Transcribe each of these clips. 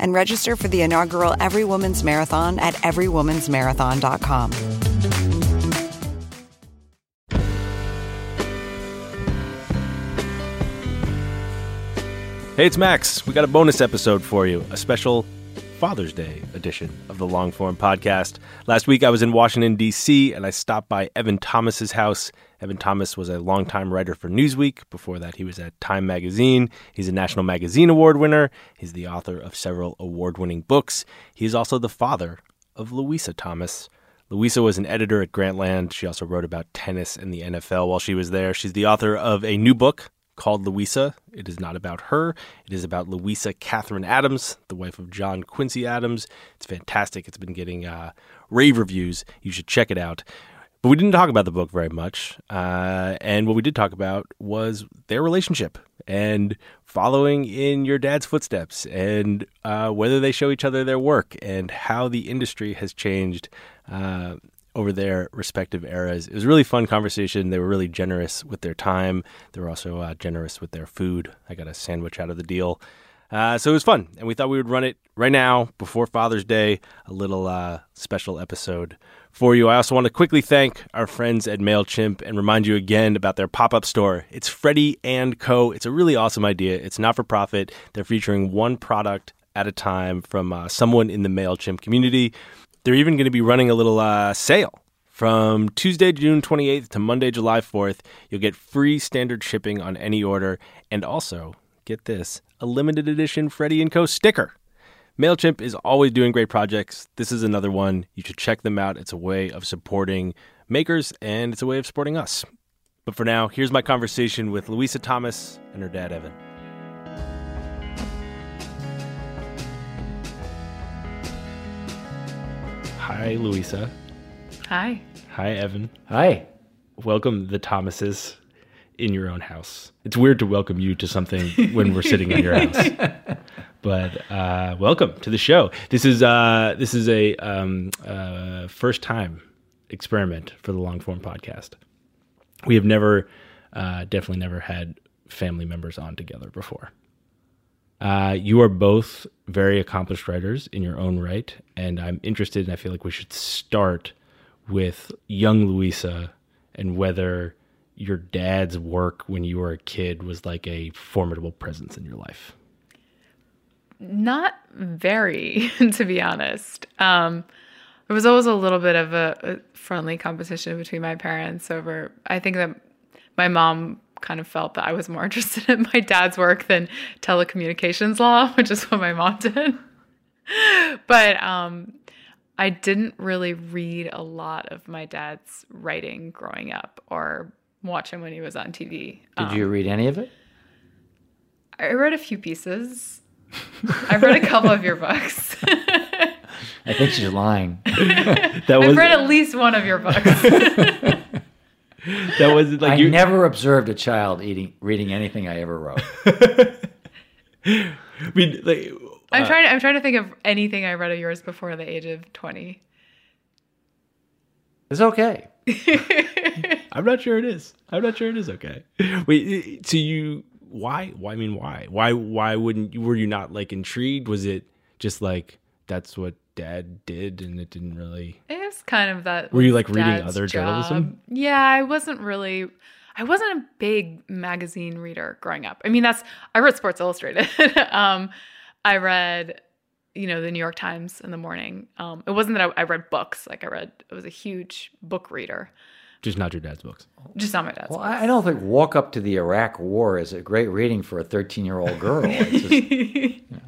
and register for the inaugural Every Woman's Marathon at everywomansmarathon.com. Hey, it's Max. We got a bonus episode for you, a special Father's Day edition of the Longform podcast. Last week I was in Washington, D.C., and I stopped by Evan Thomas's house. Evan Thomas was a longtime writer for Newsweek. Before that, he was at Time Magazine. He's a National Magazine Award winner. He's the author of several award winning books. He is also the father of Louisa Thomas. Louisa was an editor at Grantland. She also wrote about tennis and the NFL while she was there. She's the author of a new book called Louisa. It is not about her. It is about Louisa Catherine Adams, the wife of John Quincy Adams. It's fantastic. It's been getting uh, rave reviews. You should check it out. But we didn't talk about the book very much. Uh, and what we did talk about was their relationship and following in your dad's footsteps and uh, whether they show each other their work and how the industry has changed uh, over their respective eras. It was a really fun conversation. They were really generous with their time. They were also uh, generous with their food. I got a sandwich out of the deal. Uh, so it was fun, and we thought we would run it right now before Father's Day, a little uh, special episode for you. I also want to quickly thank our friends at MailChimp and remind you again about their pop up store. It's Freddie and Co. It's a really awesome idea. It's not for profit. They're featuring one product at a time from uh, someone in the MailChimp community. They're even going to be running a little uh, sale. From Tuesday, June 28th to Monday, July 4th, you'll get free standard shipping on any order and also, get this, a limited edition Freddie & Co. sticker. MailChimp is always doing great projects. This is another one. You should check them out. It's a way of supporting makers and it's a way of supporting us. But for now, here's my conversation with Louisa Thomas and her dad, Evan. Hi, Louisa. Hi. Hi, Evan. Hi. Welcome the Thomases in your own house. It's weird to welcome you to something when we're sitting in your house. But uh, welcome to the show. This is uh, this is a um, uh, first time experiment for the long form podcast. We have never, uh, definitely never had family members on together before. Uh, you are both very accomplished writers in your own right, and I'm interested, and I feel like we should start with young Louisa and whether your dad's work when you were a kid was like a formidable presence in your life. Not very, to be honest. Um, there was always a little bit of a, a friendly competition between my parents over. I think that my mom kind of felt that I was more interested in my dad's work than telecommunications law, which is what my mom did. but um, I didn't really read a lot of my dad's writing growing up or watch him when he was on TV. Did Um, you read any of it? I read a few pieces. I've read a couple of your books. I think she's lying. That I've was read at least one of your books. that was like I you. never observed a child eating, reading anything I ever wrote. I mean, like, I'm uh, trying. I'm trying to think of anything I read of yours before the age of 20. It's okay. I'm not sure it is. I'm not sure it is okay. Wait, so you why? Why? I mean, why? Why? Why wouldn't you? Were you not like intrigued? Was it just like that's what dad did, and it didn't really? It was kind of that. Were you, like, reading other journalism? Yeah, I wasn't really. I wasn't a big magazine reader growing up. I mean, that's I read Sports Illustrated. um, I read, you know, the New York Times in the morning. Um, it wasn't that I, I read books. Like I read, I was a huge book reader. Just not your dad's books. Just not my dad's. Well, I I don't think Walk Up to the Iraq War is a great reading for a 13 year old girl. It's just-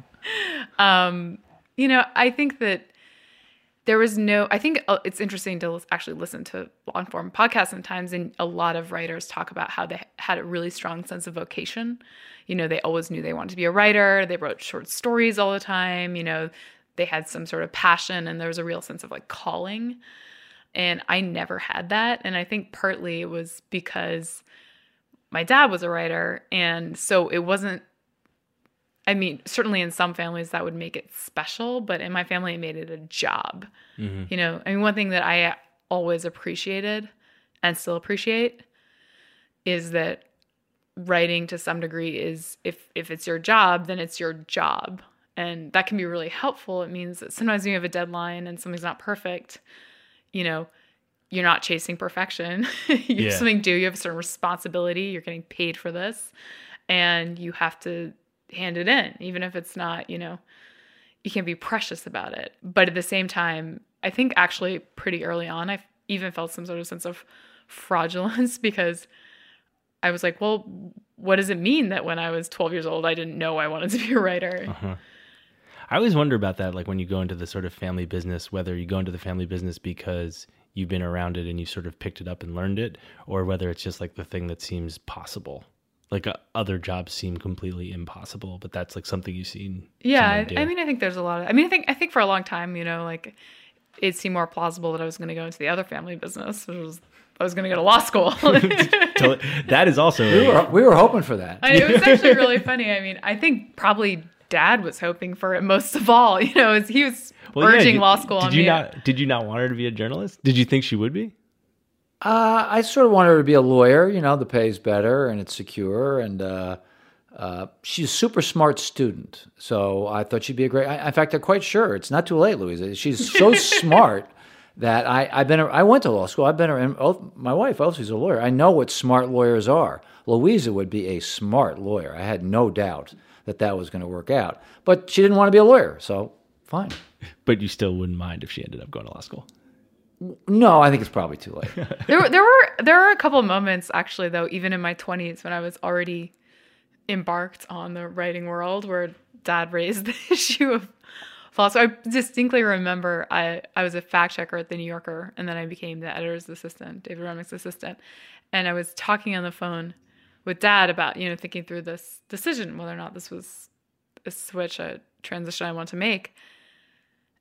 um, you know, I think that there was no. I think uh, it's interesting to actually listen to long form podcasts sometimes, and a lot of writers talk about how they had a really strong sense of vocation. You know, they always knew they wanted to be a writer. They wrote short stories all the time. You know, they had some sort of passion, and there was a real sense of like calling. And I never had that, and I think partly it was because my dad was a writer, and so it wasn't I mean, certainly in some families that would make it special, but in my family, it made it a job. Mm-hmm. You know, I mean, one thing that I always appreciated and still appreciate is that writing to some degree is if if it's your job, then it's your job. And that can be really helpful. It means that sometimes when you have a deadline and something's not perfect, you know, you're not chasing perfection. you Yeah. have something to do, you have a certain responsibility, you're getting paid for this, and you have to hand it in, even if it's not, you know, you can be precious about it. But at the same time, I think actually pretty early on, I even felt some sort of sense of fraudulence because I was like, well, what does it mean that when I was 12 years old, I didn't know I wanted to be a writer? Uh-huh. I always wonder about that, like when you go into the sort of family business, whether you go into the family business because you've been around it and you sort of picked it up and learned it, or whether it's just like the thing that seems possible. Like uh, other jobs seem completely impossible, but that's like something you've seen. Yeah. I, I mean, I think there's a lot of. I mean, I think I think for a long time, you know, like it seemed more plausible that I was going to go into the other family business, which was I was going to go to law school. So that is also we, were, we were hoping for that. I, it was actually really funny. I mean, I think probably Dad was hoping for it most of all. You know, as he was Well, yeah, urging did- law school Did on you me. not? Did you not want her to be a journalist? Did you think she would be? Uh, I sort of wanted her to be a lawyer. You know, the pay's better and it's secure, and uh, uh, she's a super smart student. So I thought she'd be a great. I, in fact, I'm quite sure it's not too late, Louisa. She's so smart that I, I've been. I went to law school. I've been. And both- my wife also is a lawyer. I know what smart lawyers are. Louisa would be a smart lawyer. I had no doubt that that was going to work out. But she didn't want to be a lawyer, so fine. But you still wouldn't mind if she ended up going to law school. No, I think it's probably too late. there, were- there were there were a couple of moments actually though, even in my twenties when I was already embarked on the writing world, where Dad raised the issue of law. So I distinctly remember I I was a fact checker at the New Yorker, and then I became the editor's assistant, David Remnick's assistant, and I was talking on the phone with Dad about you know thinking through this decision whether or not this was a switch, a transition I want to make.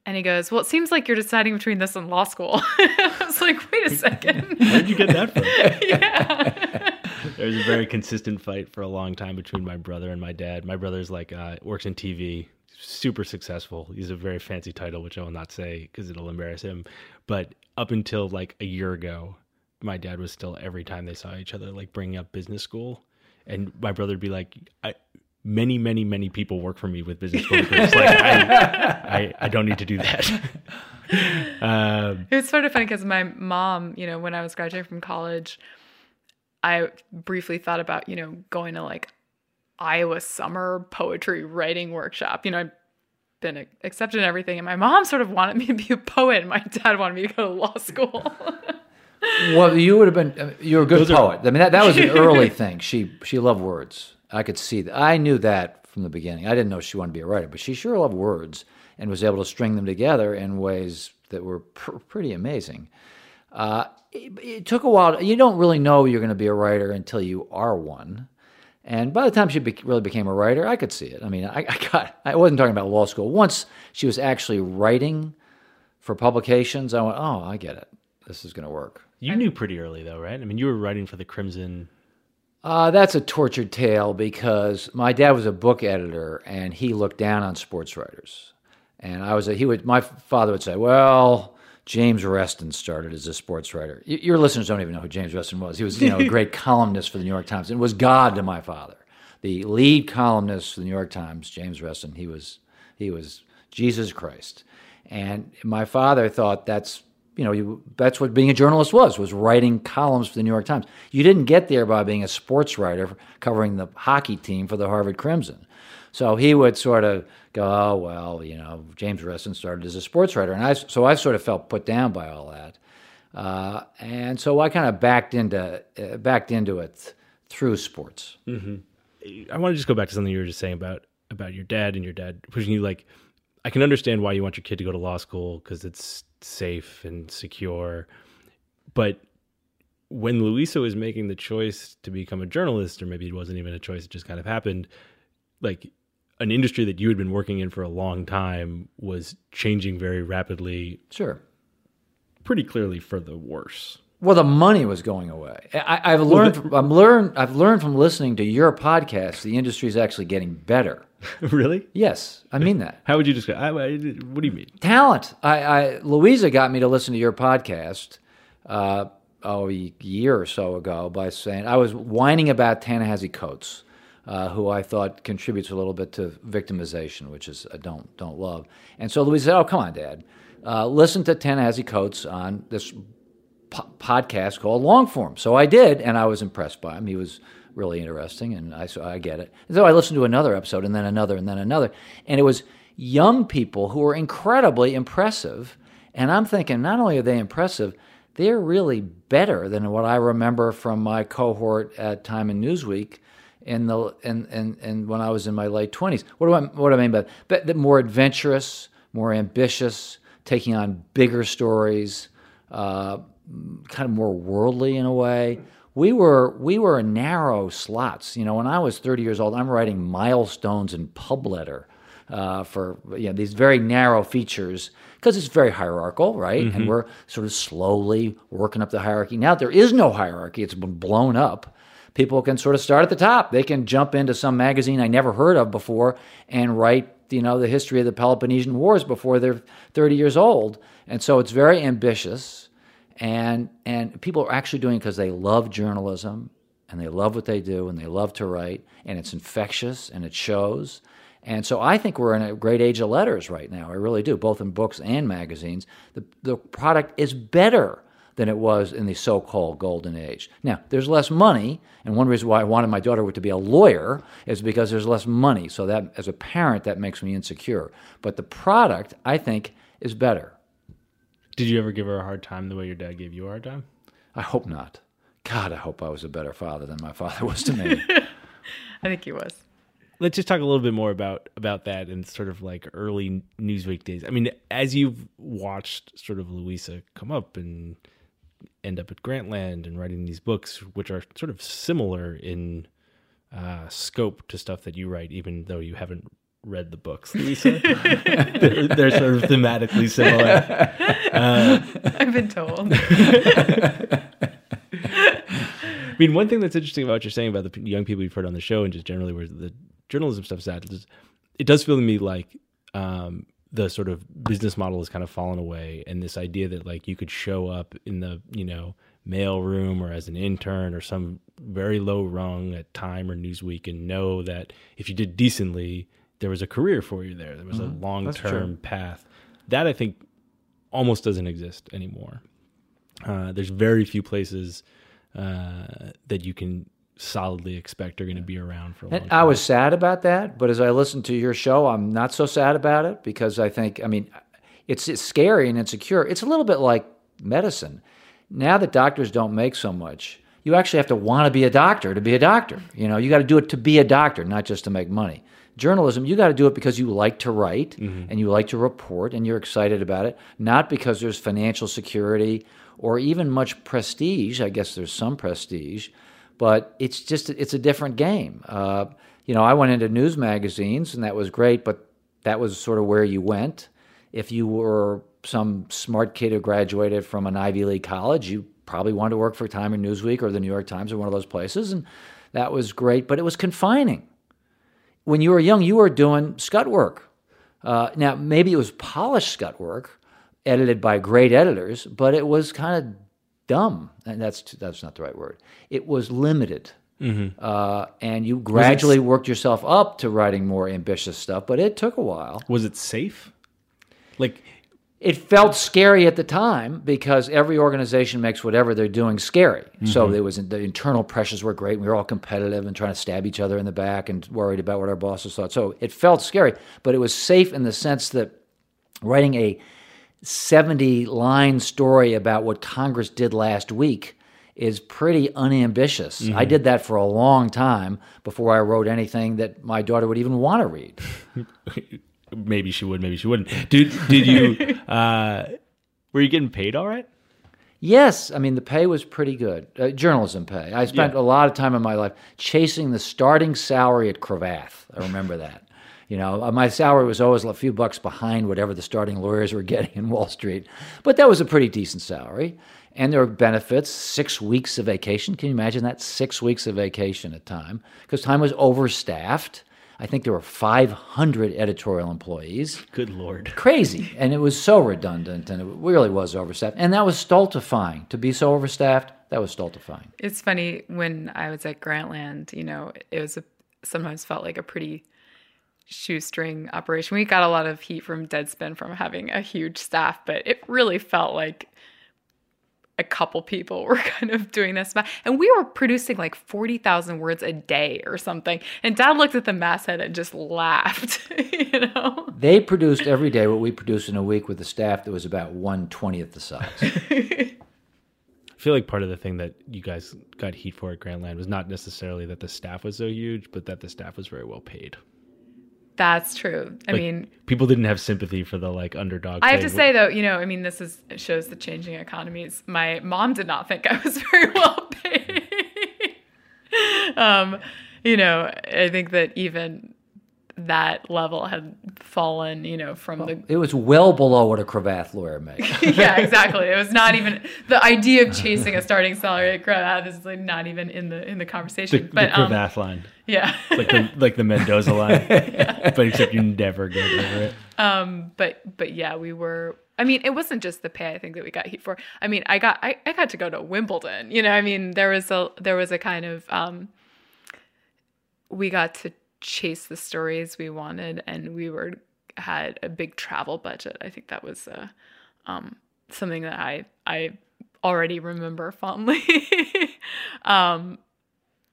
And he goes, Well, it seems like you're deciding between this and law school. I was like, Wait a second. Where'd you get that from? yeah. There was a very consistent fight for a long time between my brother and my dad. My brother's like uh, works in TV, super successful. He's a very fancy title, which I will not say because it'll embarrass him. But up until like a year ago, my dad was still every time they saw each other like bringing up business school, and my brother'd be like, I, "Many, many, many people work for me with business school degrees. Like I, I, I don't need to do that." um, It was sort of funny because my mom, you know, when I was graduating from college, I briefly thought about, you know, going to like Iowa summer poetry writing workshop. You know, I've been accepted and everything. And my mom sort of wanted me to be a poet. And my dad wanted me to go to law school. Well, you would have been. uh, You're a good Those are- poet. I mean, that, that was an early thing. She she loved words. I could see that. I knew that from the beginning. I didn't know she wanted to be a writer, but she sure loved words and was able to string them together in ways that were pr- pretty amazing. Uh, it, it took a while. You don't really know you're going to be a writer until you are one. And by the time she be- really became a writer, I could see it. I mean, I, I got. I wasn't talking about law school. Once she was actually writing for publications, I went, "Oh, I get it. This is going to work." you knew pretty early though, right? I mean, you were writing for the Crimson. Uh, that's a tortured tale because my dad was a book editor and he looked down on sports writers. And I was a, he would my father would say, "Well, James Reston started as a sports writer." Your listeners don't even know who James Reston was. He was you know a great columnist for the New York Times and was God to my father. The lead columnist for the New York Times, James Reston, he was he was Jesus Christ. And my father thought that's you know, you, that's what being a journalist was, was writing columns for the New York Times. You didn't get there by being a sports writer covering the hockey team for the Harvard Crimson. So he would sort of go, oh, well, you know, James Reston started as a sports writer. And I, so I sort of felt put down by all that. Uh, and so I kind of backed into, uh, backed into it th- through sports. I want to just go back to something you were just saying about about your dad and your dad pushing you. Like, I can understand why you want your kid to go to law school because it's safe and secure, but when Louisa was making the choice to become a journalist, or maybe it wasn't even a choice; it just kind of happened. Like an industry that you had been working in for a long time was changing very rapidly, Sure. pretty clearly for the worse. Well, the money was going away. I, I've learned. From, I'm learned. I've learned from listening to your podcast. The industry is actually getting better. really? Yes, I mean that. How would you describe? I, I, what do you mean? Talent. I, I Louisa got me to listen to your podcast. Uh, oh, a year or so ago by saying I was whining about Ta-Nehisi Coates, uh, who I thought contributes a little bit to victimization, which is I don't don't love. And so Louise said, "Oh, come on, Dad, uh, listen to Ta-Nehisi Coates on this po- podcast called Longform." So I did, and I was impressed by him. He was really interesting, and I so I get it. And so I listened to another episode, and then another, and then another, and it was young people who were incredibly impressive. And I'm thinking, not only are they impressive, they're really better than what I remember from my cohort at Time and Newsweek in the and and and when I was in my late twenties. What do I what do I mean by that? but the more adventurous, more ambitious, taking on bigger stories, uh, kind of more worldly in a way. We were we were in narrow slots. You know, when I was 30 years old, I'm writing milestones in pub letter uh, for you know, these very narrow features because it's very hierarchical, right? And we're sort of slowly working up the hierarchy. Now there is no hierarchy; it's been blown up. People can sort of start at the top. They can jump into some magazine I never heard of before and write, you know, the history of the Peloponnesian Wars before they're 30 years old. And so it's very ambitious, and and people are actually doing it because they love journalism and they love what they do and they love to write and it's infectious and it shows. And so I think we're in a great age of letters right now. I really do, both in books and magazines. The, the product is better than it was in the so called golden age. Now, there's less money, and one reason why I wanted my daughter to be a lawyer is because there's less money. So, that as a parent, that makes me insecure. But the product, I think, is better. Did you ever give her a hard time the way your dad gave you a hard time? I hope not. God, I hope I was a better father than my father was to me. I think he was. Let's just talk a little bit more about about that and sort of like early Newsweek days. I mean, as you've watched sort of Louisa come up and end up at Grantland and writing these books, which are sort of similar in uh, scope to stuff that you write, even though you haven't read the books, Lisa. they're, they're sort of thematically similar. I've been told. I mean, one thing that's interesting about what you're saying about the young people you've heard on the show and just generally where the journalism stuff is at is it does feel to me like um, the sort of business model has kind of fallen away and this idea that like you could show up in the, you know, mail room or as an intern or some very low rung at Time or Newsweek and know that if you did decently, there was a career for you there. There was a long term path. That I think almost doesn't exist anymore. Uh, there's very few places uh, that you can solidly expect are going to be around for a long. I was sad about that, but as I listen to your show, I'm not so sad about it because I think, I mean, it's, it's scary and insecure. It's a little bit like medicine. Now that doctors don't make so much, you actually have to want to be a doctor to be a doctor. You know, you got to do it to be a doctor, not just to make money. Journalism, you got to do it because you like to write mm-hmm. and you like to report and you're excited about it, not because there's financial security or even much prestige. I guess there's some prestige, but it's just it's a different game. Uh, you know, I went into news magazines and that was great, but that was sort of where you went. If you were some smart kid who graduated from an Ivy League college, you probably wanted to work for Time or Newsweek or the New York Times or one of those places, and that was great, but it was confining. When you were young, you were doing scut work. Uh, now, maybe it was polished scut work, edited by great editors, but it was kind of dumb, and that's that's not the right word. It was limited, uh, and you gradually worked yourself up to writing more ambitious stuff. But it took a while. was it safe? Like, it felt scary at the time because every organization makes whatever they're doing scary. So there was the internal pressures were great. We were all competitive and trying to stab each other in the back and worried about what our bosses thought. So it felt scary, but it was safe in the sense that writing a 70 line story about what Congress did last week is pretty unambitious. I did that for a long time before I wrote anything that my daughter would even want to read. Maybe she would, maybe she wouldn't. Did did you? uh, were you getting paid all right? Yes, I mean the pay was pretty good. Uh, journalism pay. I spent Yeah. a lot of time in my life chasing the starting salary at Cravath. I remember that. You know, uh, my salary was always a few bucks behind whatever the starting lawyers were getting in Wall Street, but that was a pretty decent salary. And there were benefits, six weeks of vacation. Can you imagine that? Six weeks of vacation at time because time was overstaffed. I think there were 500 editorial employees Good lord. crazy and it was so redundant and it really was overstaffed and that was stultifying to be so overstaffed that was stultifying It's funny when I was at Grantland, you know, it was a, sometimes felt like a pretty shoestring operation. We got a lot of heat from Deadspin from having a huge staff, but it really felt like a couple people were kind of doing this. And we were producing like 40,000 words a day or something. And dad looked at the masthead and just laughed, you know? they produced every day what we produced in a week with a staff that was about 120th the size I feel like part of the thing that you guys got heat for at Grantland was not necessarily that the staff was so huge, but that the staff was very well paid. That's true. I Like, mean, people didn't have sympathy for the like underdog. I have to say though, you know, I mean, this is it shows the changing economies. My mom did not think I was very well paid. um, you know, I think that even that level had fallen, you know, from the it was well below what a cravath lawyer makes yeah, exactly. It was not even the idea of chasing a starting salary at Grad is like not even in the in the the, conversation. the but um, Cravath line, yeah. like the like the Mendoza line, but except you never get over it. Um, but but yeah, we were. I mean, it wasn't just the pay. I think that we got heat for. I mean, I got I, I got to go to Wimbledon. You know, I mean, there was a there was a kind of um, we got to chase the stories we wanted, and we were had a big travel budget. I think that was uh, um, something that I I already remember fondly. um,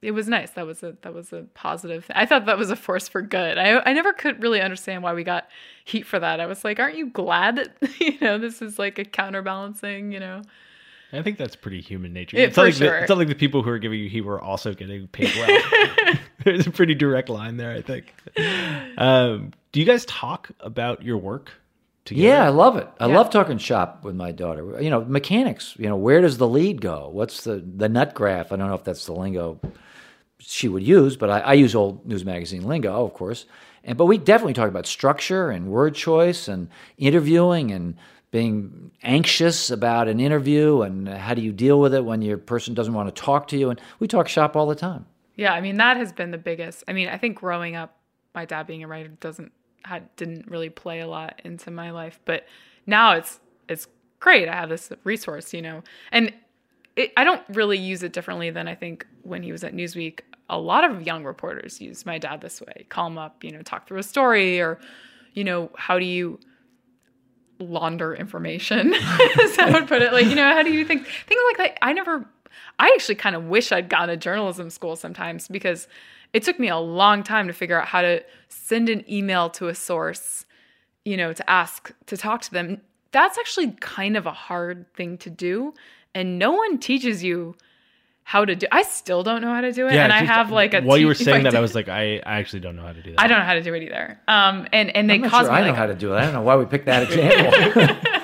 it was nice. That was a that was a positive. Thing. I thought that was a force for good. I I never could really understand why we got heat for that. I was like, aren't you glad that you know this is like a counterbalancing? You know, I think that's pretty human nature. Yeah, it's, not for like the, sure. it's not like the people who are giving you heat were also getting paid well. There's a pretty direct line there, I think. Um, do you guys talk about your work together? yeah i love it i Yeah. love talking shop with my daughter you know mechanics you know where does the lead go what's the the nut graph i don't know if that's the lingo she would use, but I, I use old news magazine lingo, of course. And but we definitely talk about structure and word choice and interviewing and being anxious about an interview and how do you deal with it when your person doesn't want to talk to you. And we talk shop all the time. Yeah. I mean, that has been the biggest. I mean, I think growing up, my dad being a writer doesn't had didn't really play a lot into my life, but now it's it's great. I have this resource, you know, and it, I don't really use it differently than I think when he was at Newsweek. A lot of young reporters use my dad this way: call him up, you know, talk through a story, or you know, how do you launder information? as I would put it. Like, you know, how do you think things like that? I never. I actually kind of wish I'd gone to journalism school sometimes because it took me a long time to figure out how to send an email to a source, you know, to ask to talk to them. That's actually kind of a hard thing to do, and no one teaches you how to do. I still don't know how to do it, and I just- have like a. While you were saying that, I was like, I, I actually don't know how to do that. I don't know how to do it either. Um, and and they I'm not cause sure me I know like, how to do it. I don't know why we picked that example.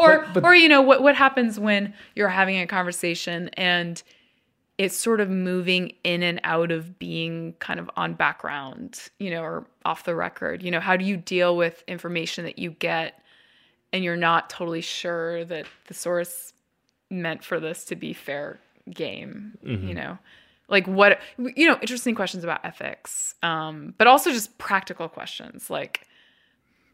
or or you know what what happens when you're having a conversation and it's sort of moving in and out of being kind of on background, you know, or off the record. You know, how do you deal with information that you get and you're not totally sure that the source meant for this to be fair game, you know? Like what you know, interesting questions about ethics. Um, but also just practical questions like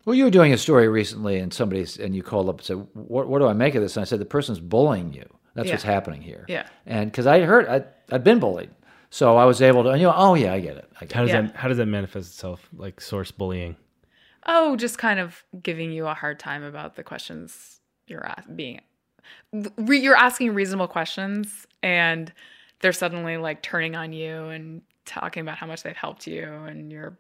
well, you were doing a story recently, and somebody and you called up and said, "What, what do I make of this?" And I said, "The person's bullying you. That's Yeah. what's happening here." Yeah. And because I heard I, I'd been bullied, so I was able to. You know, oh yeah, I get it. I get How does Yeah. that How does that manifest itself? Like source bullying. oh, just kind of giving you a hard time about the questions you're being. Re- you're asking reasonable questions, and they're suddenly like turning on you and talking about how much they've helped you, and you're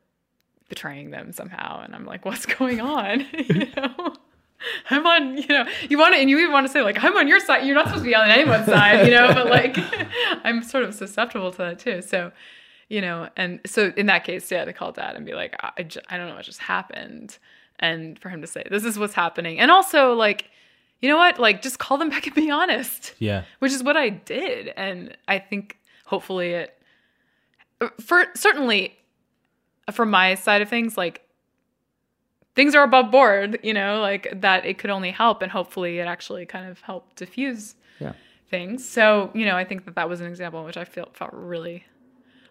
betraying them somehow. And I'm like, what's going on? you know. I'm on, you know, you want to, and you even want to say, like, I'm on your side. You're not supposed to be on anyone's side, you know, but like, I'm sort of susceptible to that too. So, you know, and so in that case, yeah, to call dad and be like, I, j- I don't know what just happened. And for him to say, this is what's happening. And also, like, you know what? Like, just call them back and be honest. Yeah. Which is what I did. And I think hopefully it, uh, for certainly from my side of things, like, things are above board, you know, like that it could only help. And hopefully it actually kind of helped diffuse Yeah. things. So, you know, I think that that was an example in which I felt felt really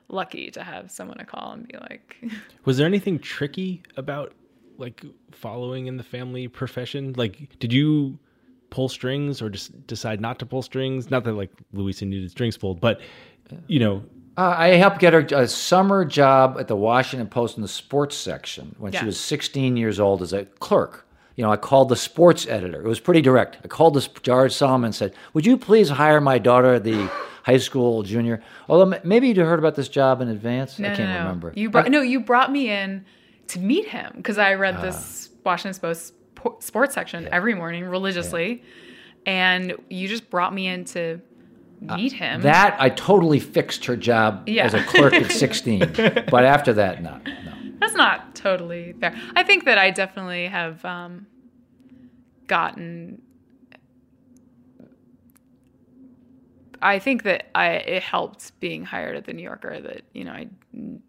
lucky to have someone to call and be like, Was there anything tricky about like following in the family profession? Like, did you pull strings or just decide not to pull strings? Not that like Louisa needed strings pulled, but you know, Uh, I helped get her a summer job at the Washington Post in the sports section when Yeah. she was 16 years old as a clerk. You know, I called the sports editor. It was pretty direct. I called this George Solomon and said, "Would you please hire my daughter, the high school junior?" Although maybe you'd heard about this job in advance. no, I can't no, no. remember. You brought, no, you brought me in to meet him because I Ah. read this Washington Post sports section every morning religiously. And you just brought me in to meet him. Uh, That I totally fixed her job Yeah. as a clerk at 16. but after that, no, no. That's not totally fair. I think that I definitely have um, gotten. I think that I it helped being hired at the New Yorker that you know I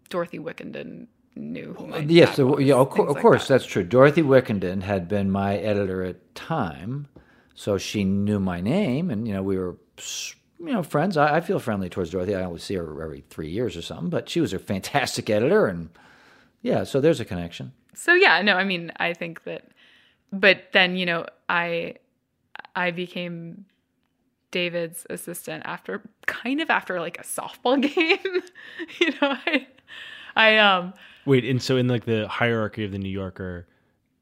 Dorothy Wickenden knew who my Yes, was, yeah, of, things of like course, that. that's true. Dorothy Wickenden had been my editor at Time, so she knew my name, and you know we were, you know, friends. I, I feel friendly towards Dorothy. I always see her every three years or something, but she was a fantastic editor, and yeah, so there's a connection. so yeah no i mean i think that but then you know i i became david's assistant after kind of after like a softball game you know i i um wait, and so in like the hierarchy of the New Yorker,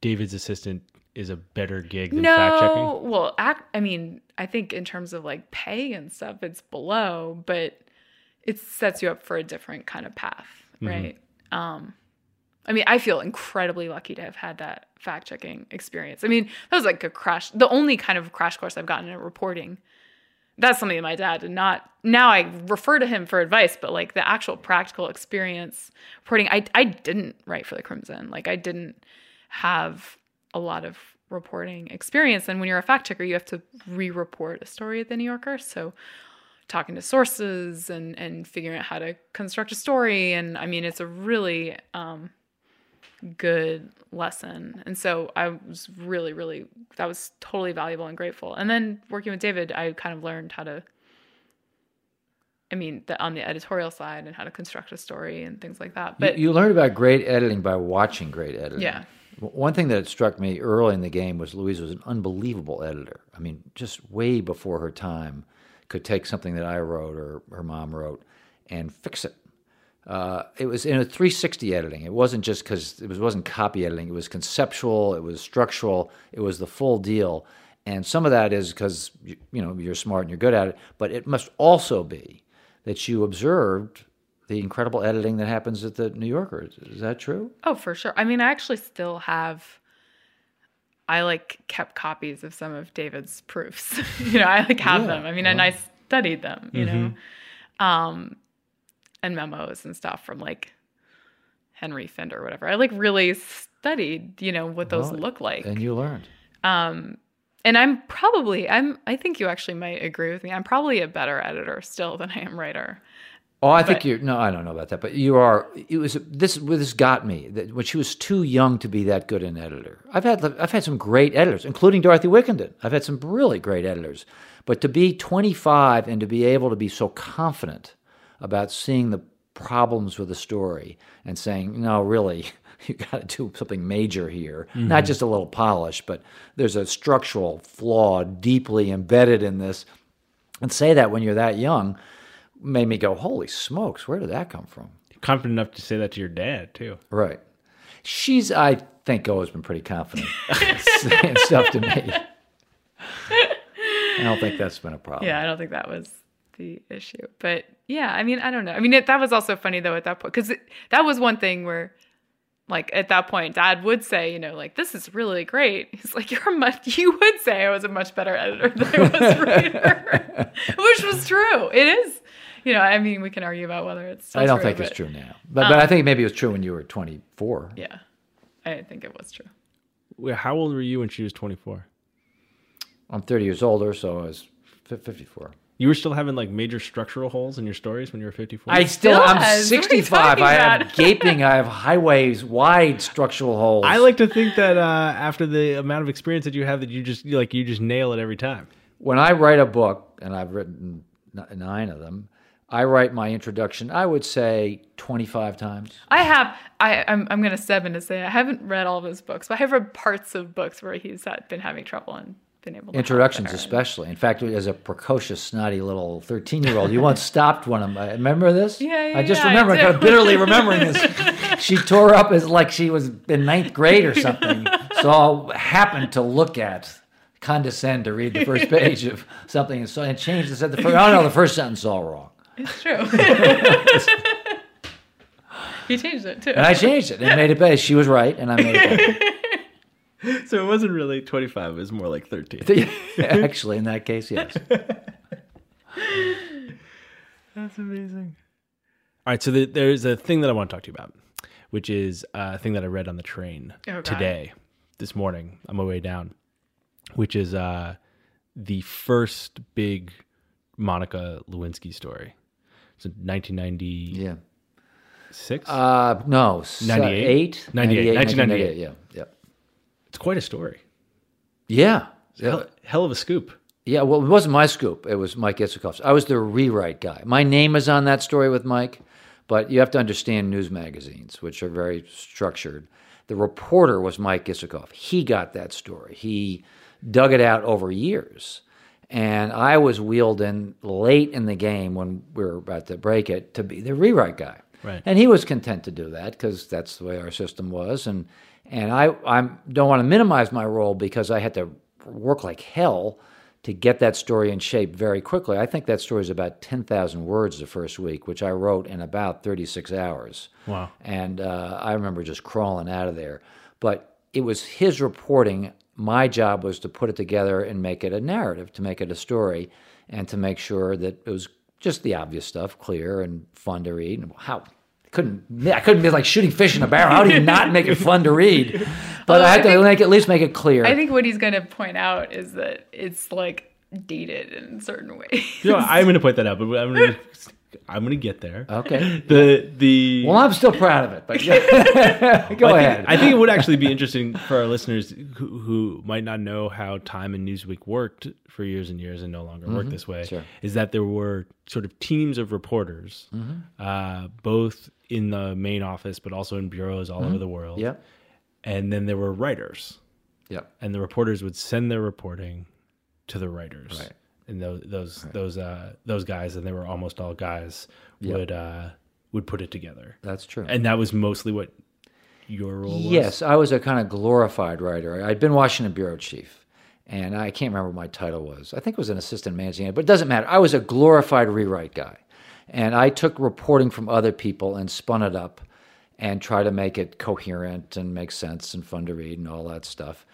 David's assistant is a better gig than fact checking. no well act, i mean i think in terms of like pay and stuff it's below but it sets you up for a different kind of path right um I mean, I feel incredibly lucky to have had that fact checking experience. I mean, that was like a crash, the only kind of crash course I've gotten in reporting. That's something that my dad did not. Now I refer to him for advice, but like the actual practical experience reporting, I, I didn't write for the Crimson. Like I didn't have a lot of reporting experience. And when you're a fact checker, you have to re report a story at the New Yorker. So talking to sources and, and figuring out how to construct a story. And I mean, it's a really, um, good lesson. And so I was really, really, that was totally valuable and grateful. And then working with David, I kind of learned how to, I mean, the, on the editorial side and how to construct a story and things like that. But you, you learned about great editing by watching great editing. Yeah. One thing that struck me early in the game was Louise was an unbelievable editor. I mean, just way before her time, could take something that I wrote or her mom wrote and fix it. Uh, it was in a 360 editing. It wasn't just because it was, wasn't copy editing. It was conceptual. It was structural. It was the full deal. And some of that is because you, you know you're smart and you're good at it. But it must also be that you observed the incredible editing that happens at the New Yorker. Is, is that true? Oh, for sure. I mean, I actually still have. I like kept copies of some of David's proofs. you know, I like have Yeah, them. I mean, and I studied them. You know, um, and memos and stuff from like Henry Finder or whatever. I like really studied. You know what those Well, look like. And you learned. Um, and I'm probably I'm. I think you actually might agree with me. I'm probably a better editor still than I am writer. Oh, I think you're. No, I don't know about that, but you are. It was this. This got me that when she was too young to be that good an editor. I've had I've had some great editors, including Dorothy Wickenden. I've had some really great editors, but to be 25 and to be able to be so confident about seeing the problems with a story and saying, no, really, you got to do something major here, mm-hmm. not just a little polish, but there's a structural flaw deeply embedded in this, and say that when you're that young made me go, holy smokes, where did that come from? Confident enough to say that to your dad too. Right. She's, I think, always been pretty confident saying stuff to me. I don't think that's been a problem. Yeah, I don't think that was the issue. But yeah, I mean, I don't know. I mean, it, that was also funny though at that point because that was one thing where, like, at that point, Dad would say, you know, like, this is really great. He's like, you're a much. You would say I was a much better editor than I was writer, which was true. It is. You know, I mean, we can argue about whether it's. Still I don't true, think but, it's true now, but but I think maybe it was true when you were 24. Yeah, I think it was true. Wait, How old were you when she was 24? I'm 30 years older, so I was 54. You were still having like major structural holes in your stories when you were 54? I still, Still I'm has. What are you 65. I have gaping. I have highways, wide structural holes. I like to think that uh, after the amount of experience that you have, that you just like you just nail it every time. when I write a book, and I've written nine of them, I write my introduction. I would say 25 times. I have. I I'm I'm gonna step in to say I haven't read all of his books, but I have read parts of books where he's had, been having trouble and been able to Introductions, especially. In fact, as a precocious, snotty little 13 year old, you once stopped one of my. Remember this? Yeah, yeah, I just yeah, remember, I kind of bitterly remembering this. She tore up as like she was in ninth grade or something. So I happened to look at, condescend to read the first page of something and so and changed and said the first. Oh no, the first sentence is all wrong. It's true. he changed it too. And I changed it and made it better. She was right, and I made it better. So it wasn't really 25; it was more like 13. Actually, in that case, yes. That's amazing. All right, so the, there's a thing that I want to talk to you about, which is a thing that I read on the train Oh, today, this morning, on my way down, which is uh, the first big Monica Lewinsky story. It's 1996. Yeah. Uh, no. s- 98? Eight? 98, 1998, Yeah. Yeah. it's quite a story. Yeah. Hell, hell of a scoop. Yeah, well, it wasn't my scoop. It was Mike Isikoff's. I was the rewrite guy. My name is on that story with Mike, but you have to understand news magazines, which are very structured. The reporter was Mike Isikoff. He got that story. He dug it out over years. And I was wheeled in late in the game when we were about to break it to be the rewrite guy. Right. And he was content to do that because that's the way our system was. And and I I don't want to minimize my role because I had to work like hell to get that story in shape very quickly. I think that story is about 10,000 words the first week, which I wrote in about 36 hours. Wow. And uh, I remember just crawling out of there. But it was his reporting. My job was to put it together and make it a narrative, to make it a story, and to make sure that it was just the obvious stuff, clear and fun to read. And how couldn't I couldn't be like shooting fish in a barrel. How do you not make it fun to read? But I had to think- make at least make it clear. I think what he's going to point out is that it's like dated in certain ways. You know, I'm going to point that out, but I'm going to I'm going to get there. okay. The the Well, I'm still proud of it, but go I think, ahead. I think it would actually be interesting for our listeners who, who might not know how Time and Newsweek worked for years and years and no longer work mm-hmm. this way. Sure. Is that there were sort of teams of reporters, mm-hmm. uh, both in the main office but also in bureaus all over mm-hmm. the world. Yeah. And then there were writers, Yeah. and the reporters would send their reporting to the writers. Right. And those those those uh, those guys, and they were almost all guys, would uh, would put it together. That's true. And that was mostly what your role was. Yes, I was a kind of glorified writer. I'd been Washington bureau chief, and I can't remember what my title was. I think it was an assistant managing editor, but it doesn't matter. I was a glorified rewrite guy, and I took reporting from other people and spun it up, and tried to make it coherent and make sense and fun to read and all that stuff.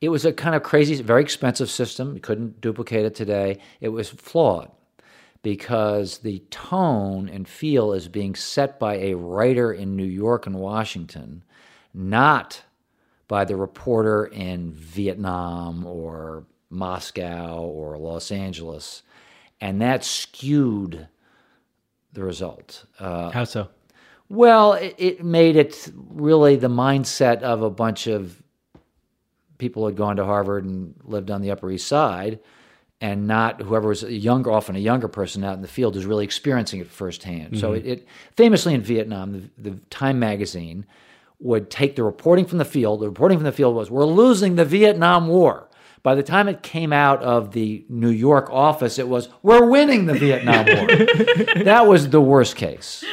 It was a kind of crazy, very expensive system. You couldn't duplicate it today. It was flawed because the tone and feel is being set by a writer in New York and Washington, not by the reporter in Vietnam or Moscow or Los Angeles. And that skewed the result. Uh, How so? well, it, it made it really the mindset of a bunch of people had gone to Harvard and lived on the Upper East Side, and not whoever was younger, often a younger person out in the field, who's really experiencing it firsthand. So it, it famously in Vietnam, the, the Time magazine would take the reporting from the field. The reporting from the field was, "We're losing the Vietnam War." By the time it came out of the New York office, it was, "We're winning the Vietnam War." that was the worst case,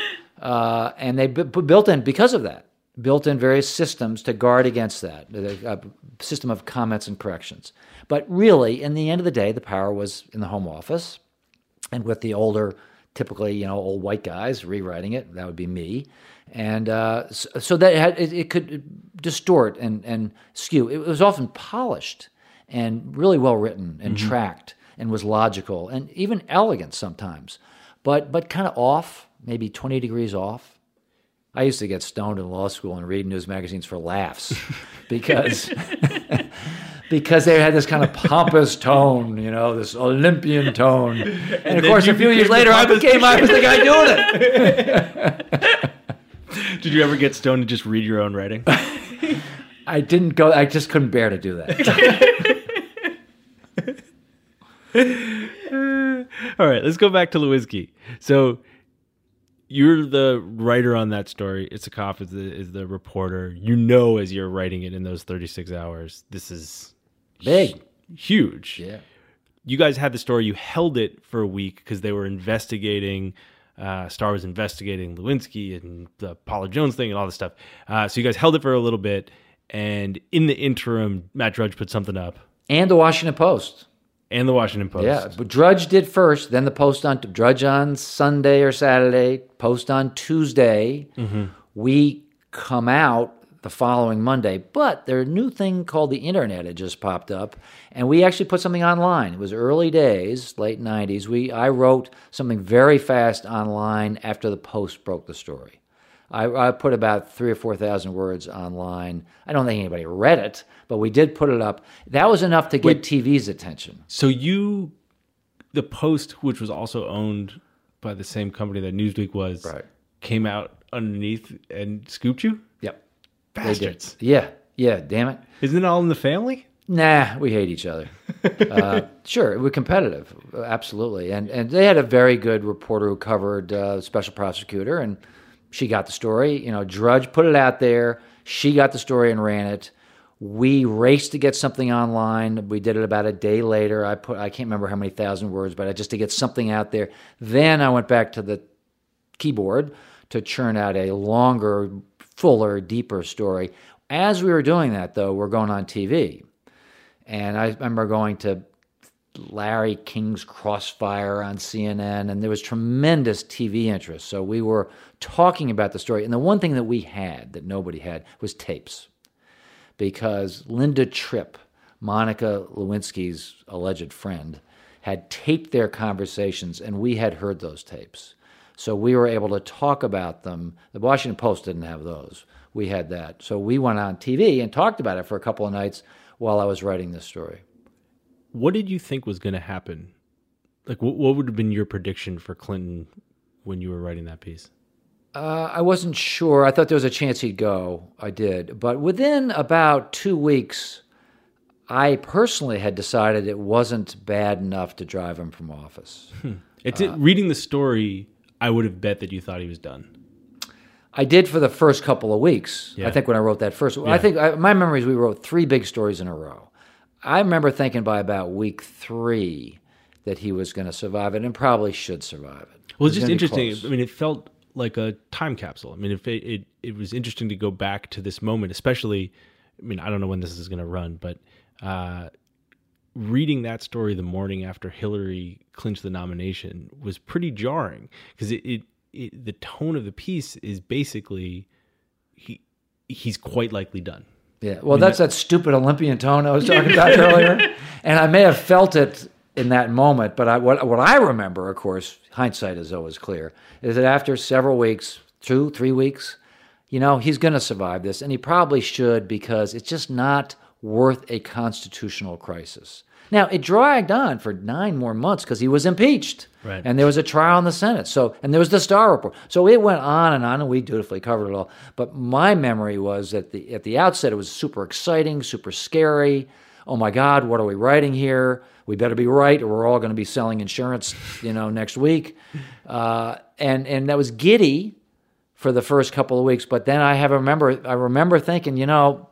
uh, and they b- built in because of that. Built in various systems to guard against that, a system of comments and corrections. But really, in the end of the day, the power was in the home office, and with the older, typically you know old white guys rewriting it. That would be me, and uh, so, so, that it, had, it, it, could distort and and skew. It was often polished and really well written and mm-hmm. tracked and was logical and even elegant sometimes, but but kind of off, maybe twenty degrees off I used to get stoned in law school and read news magazines for laughs because because they had this kind of pompous tone, you know, this Olympian tone. And, and of course, a few years later, I became I was the guy doing it. Did you ever get stoned to just read your own writing? I didn't go. I just couldn't bear to do that. All right, let's go back to Lewinsky. So you're the writer on that story. Isikoff is the is the reporter. You know, as you're writing it in those 36 hours, this is big, huge. Yeah. You guys had the story. You held it for a week because they were investigating. Uh, Starr was investigating Lewinsky and the Paula Jones thing and all this stuff. Uh, so you guys held it for a little bit, and in the interim, Matt Drudge put something up, and the Washington Post and the Washington Post. Yeah, but Drudge did first, then the Post on Drudge on Sunday or Saturday, Post on Tuesday. Mm-hmm. We come out the following Monday, but there's a new thing called the internet had just popped up, and we actually put something online. It was early days, late '90s. We I wrote something very fast online after the Post broke the story. I, I put about three or four thousand words online. I don't think anybody read it, but we did put it up. That was enough to get Wait, TV's attention. So you, the Post, which was also owned by the same company that Newsweek was, right. came out underneath and scooped you. Yep, bastards. Yeah, yeah. Damn it. Isn't it all in the family? Nah, we hate each other. uh, sure, we're competitive, absolutely, and and they had a very good reporter who covered uh, special prosecutor, and she got the story. You know, Drudge put it out there. She got the story and ran it. We raced to get something online. We did it about a day later. I put I can't remember how many thousand words, but I just to get something out there. Then I went back to the keyboard to churn out a longer, fuller, deeper story. As we were doing that, though, we're going on TV. And I remember going to Larry King's Crossfire on CNN, and there was tremendous TV interest. So we were talking about the story. And the one thing that we had that nobody had was tapes because Linda Tripp, Monica Lewinsky's alleged friend, had taped their conversations, and we had heard those tapes. So we were able to talk about them. The Washington Post didn't have those. We had that. So we went on TV and talked about it for a couple of nights while I was writing this story. What did you think was going to happen? Like, what, what would have been your prediction for Clinton when you were writing that piece? Uh, I wasn't sure. I thought there was a chance he'd go. I did. But within about two weeks, I personally had decided it wasn't bad enough to drive him from office. Hmm. It's uh, reading the story. I would have bet that you thought he was done. I did for the first couple of weeks. Yeah. I think when I wrote that first, yeah. I think I, my memory is we wrote three big stories in a row. I remember thinking by about week three that he was going to survive it and probably should survive it. Well, it's just interesting. I mean, it felt like a time capsule. I mean, if it, it, it was interesting to go back to this moment, especially. I mean, I don't know when this is going to run, but uh, reading that story the morning after Hillary clinched the nomination was pretty jarring because it, it, it the tone of the piece is basically he he's quite likely done. Yeah, well, I mean, that's that, stupid Olympian tone I was talking about earlier, and I may have felt it in that moment. But I, what what I remember, of course, hindsight is always clear, is that after several weeks, two, three weeks, you know, he's going to survive this, and he probably should because it's just not worth a constitutional crisis. Now, it dragged on for nine more months because he was impeached. Right. And there was a trial in the Senate. So, and there was the Starr report. So it went on and on, and we dutifully covered it all. But my memory was that the, at the outset, it was super exciting, super scary. Oh my God, what are we writing here? we better be right or we're all going to be selling insurance, you know, next week. Uh, and and that was giddy for the first couple of weeks. But then I have remember I remember thinking, you know,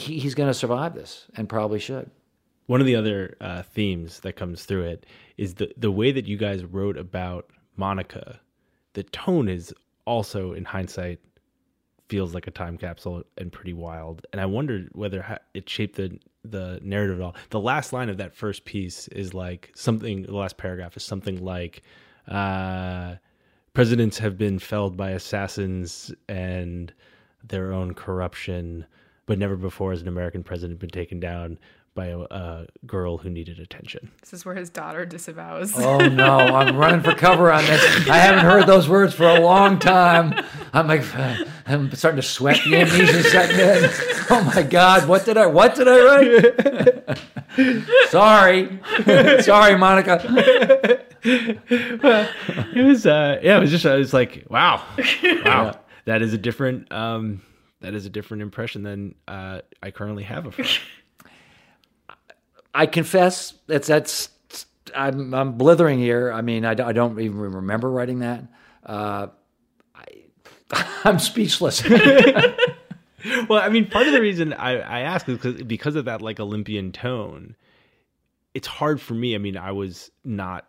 he, he's going to survive this and probably should. One of the other uh, themes that comes through it is the the way that you guys wrote about Monica. The tone is also in hindsight feels like a time capsule and pretty wild. And I wondered whether it shaped the the narrative at all. The last line of that first piece is like something. The last paragraph is something like, uh, "Presidents have been felled by assassins and their own corruption, but never before has an American president been taken down." By a, a girl who needed attention. This is where his daughter disavows. Oh no, I'm running for cover on this. I haven't heard those words for a long time. I'm like, I'm starting to sweat. The amnesia setting in. Oh my God, what did I? What did I write? Sorry, sorry, Monica. it was uh yeah it was just I was like wow wow that is a different um that is a different impression than uh I currently have of her. I confess that's that's I'm I'm blithering here. I mean, I, I don't even remember writing that. Uh, I, I'm speechless. well, I mean, part of the reason I, I ask is because because of that like Olympian tone. It's hard for me. I mean, I was not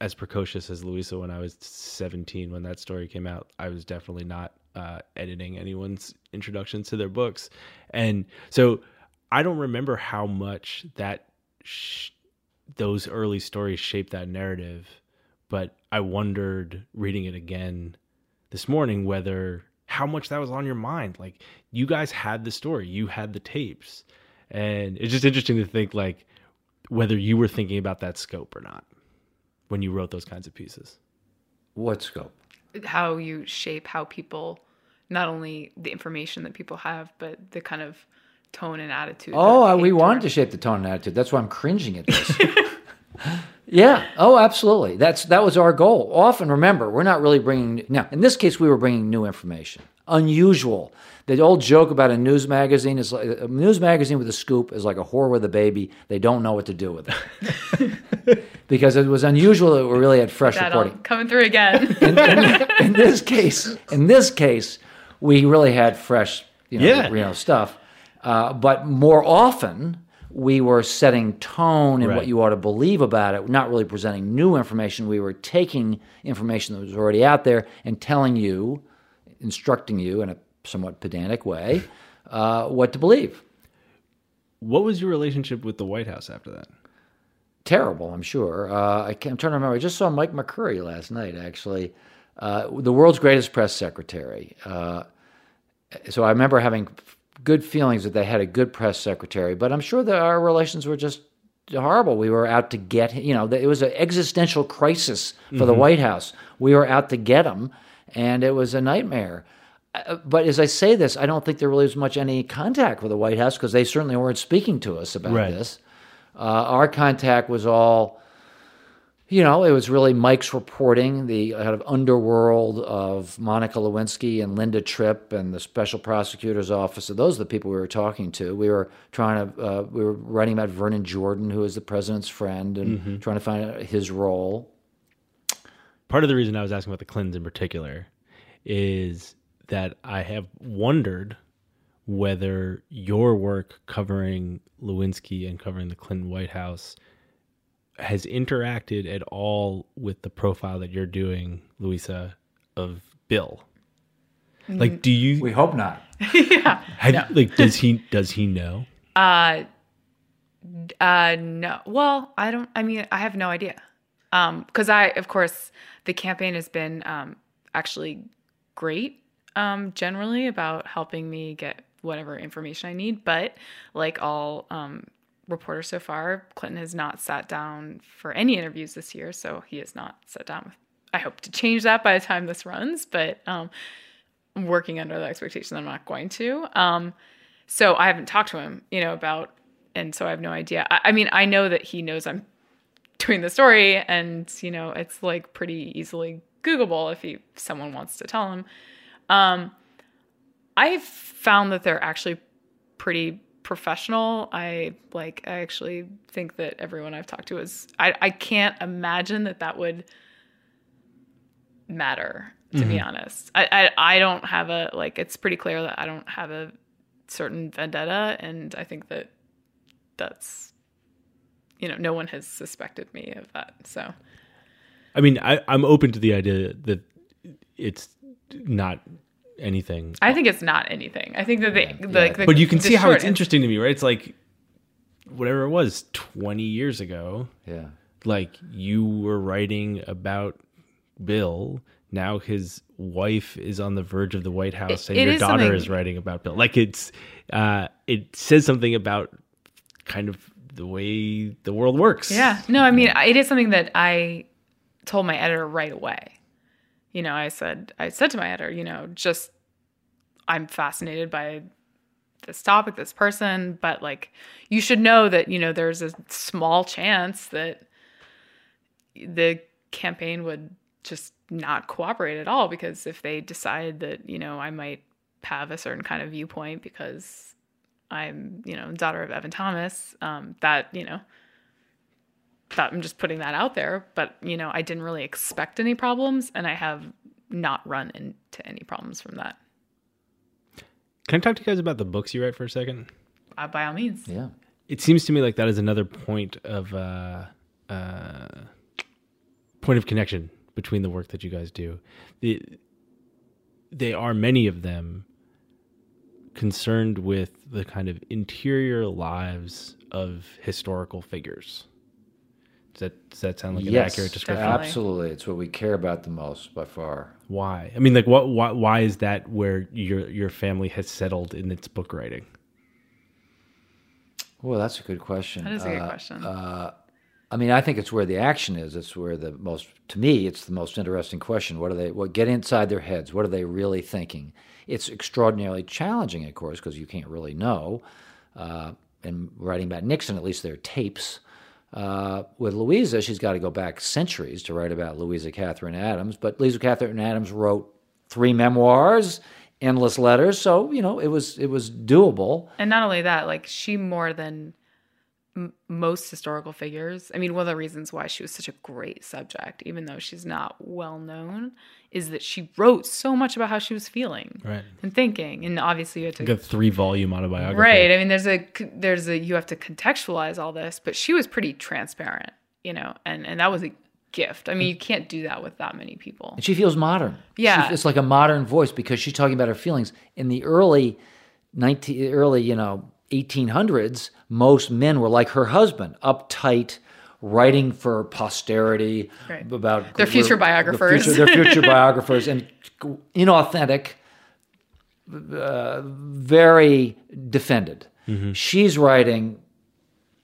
as precocious as Louisa when I was 17 when that story came out. I was definitely not uh, editing anyone's introductions to their books, and so I don't remember how much that sh- those early stories shaped that narrative. But I wondered reading it again this morning whether how much that was on your mind. Like you guys had the story, you had the tapes, and it's just interesting to think like whether you were thinking about that scope or not when you wrote those kinds of pieces. what scope? how you shape how people, not only the information that people have, but the kind of tone and attitude. Oh, uh, I- we wanted to shape the tone and attitude. That's why I'm cringing at this. yeah. Oh, absolutely. That's that was our goal. Often, remember, we're not really bringing. Now, in this case, we were bringing new information, unusual. The old joke about a news magazine is like a news magazine with a scoop is like a whore with a baby. They don't know what to do with it because it was unusual that we really had fresh That um, reporting coming through again. in, in, in this case, in this case, we really had fresh, you know, Yeah. you know stuff. Uh, but more often, we were setting tone and Right. what you ought to believe about it. Not really presenting new information. We were taking information that was already out there and telling you, instructing you in a somewhat pedantic way, uh, what to believe. What was your relationship with the White House after that? terrible, I'm sure. Uh, I can't, I'm trying to remember. I just saw Mike McCurry last night, actually, uh, the world's greatest press secretary. Uh, so I remember having good feelings that they had a good press secretary, but I'm sure that our relations were just horrible. We were out to get, him. you know, it was an existential crisis for the White House. We were out to get him, and it was a nightmare. Uh, But as I say this, I don't think there really was much any contact with the White House because they certainly weren't speaking to us about Right. this. Uh, our contact was all, you know, it was really Mike's reporting, the kind of underworld of Monica Lewinsky and Linda Tripp and the special prosecutor's office. So those are the people we were talking to. We were trying to, uh, we were writing about Vernon Jordan, who is the president's friend, and trying to find out his role. part of the reason I was asking about the Clintons in particular is that I have wondered whether your work covering Lewinsky and covering the Clinton White House has interacted at all with the profile that you're doing, Louisa, of Bill. Like, do you We hope not. have, like does he does he know? Uh, uh, no. Well, I don't. I mean, I have no idea. Um, because I, of course, the campaign has been um actually great. Um, generally about helping me get whatever information I need. But like all um reporters so far, Clinton has not sat down for any interviews this year. So he has not sat down with. I hope to change that by the time this runs, but um, I'm working under the expectation that I'm not going to. Um, so I haven't talked to him, you know, about, and so I have no idea. I, I mean, I know that he knows I'm doing the story, and you know, it's like pretty easily Googleable if he someone wants to tell him. Um, I've found that they're actually pretty professional. I like. I actually think that everyone I've talked to is. I I can't imagine that that would matter to be mm-hmm. honest I, I i don't have a like it's pretty clear that i don't have a certain vendetta and i think that that's you know no one has suspected me of that so I mean, I, I'm open to the idea that it's not anything. I think it's not anything. I think that they Yeah, like. the, but you can the see how it's interesting to me, right? It's like whatever it was 20 years ago, Yeah. like you were writing about Bill. Now his wife is on the verge of the White House, It- and it your is daughter something- is writing about Bill. Like it's, uh, it says something about kind of the way the world works. Yeah. No, I mean, it is something that I told my editor right away. You know, I said, I said to my editor, you know, just I'm fascinated by this topic, this person, but like, you should know that, you know, there's a small chance that the campaign would just not cooperate at all because if they decide that, you know, I might have a certain kind of viewpoint because I'm, you know, daughter of Evan Thomas, um, that, you know, that I'm just putting that out there. But, you know, I didn't really expect any problems and I have not run into any problems from that. Can I talk to you guys about the books you write for a second? Uh, by all means. Yeah. It seems to me like that is another point of uh, uh, point of connection between the work that you guys do. The, they are many of them concerned with the kind of interior lives of historical figures. Does that does that sound like an yes. accurate description? Definitely. Absolutely. It's what we care about the most by far. Why? I mean, like, what? Why, why is that where your your family has settled in its book writing? Well, that's a good question. That is a good Uh, question. I mean, I think it's where the action is. It's where the most, to me, it's the most interesting question. What are they? What get inside their heads? What are they really thinking? It's extraordinarily challenging, of course, because you can't really know. Uh, and writing about Nixon, at least there are tapes. Uh, with Louisa, she's got to go back centuries to write about Louisa Catherine Adams. But Louisa Catherine Adams wrote three memoirs, endless letters. So you know, it was it was doable. And not only that, like she more than m- most historical figures. I mean, one of the reasons why she was such a great subject, even though she's not well known, is that she wrote so much about how she was feeling Right. and thinking. And obviously, you had to Like a three volume autobiography. right. I mean, there's a there's a you have to contextualize all this, but she was pretty transparent, you know, and and that was a gift. I mean, you can't do that with that many people. And she feels modern. Yeah. She- it's like a modern voice because she's talking about her feelings. In the early 19, early, you know, 1800s, most men were like her husband, uptight, writing for posterity Right. about Their future the biographers. future- their future biographers, and inauthentic, uh, very defended. She's writing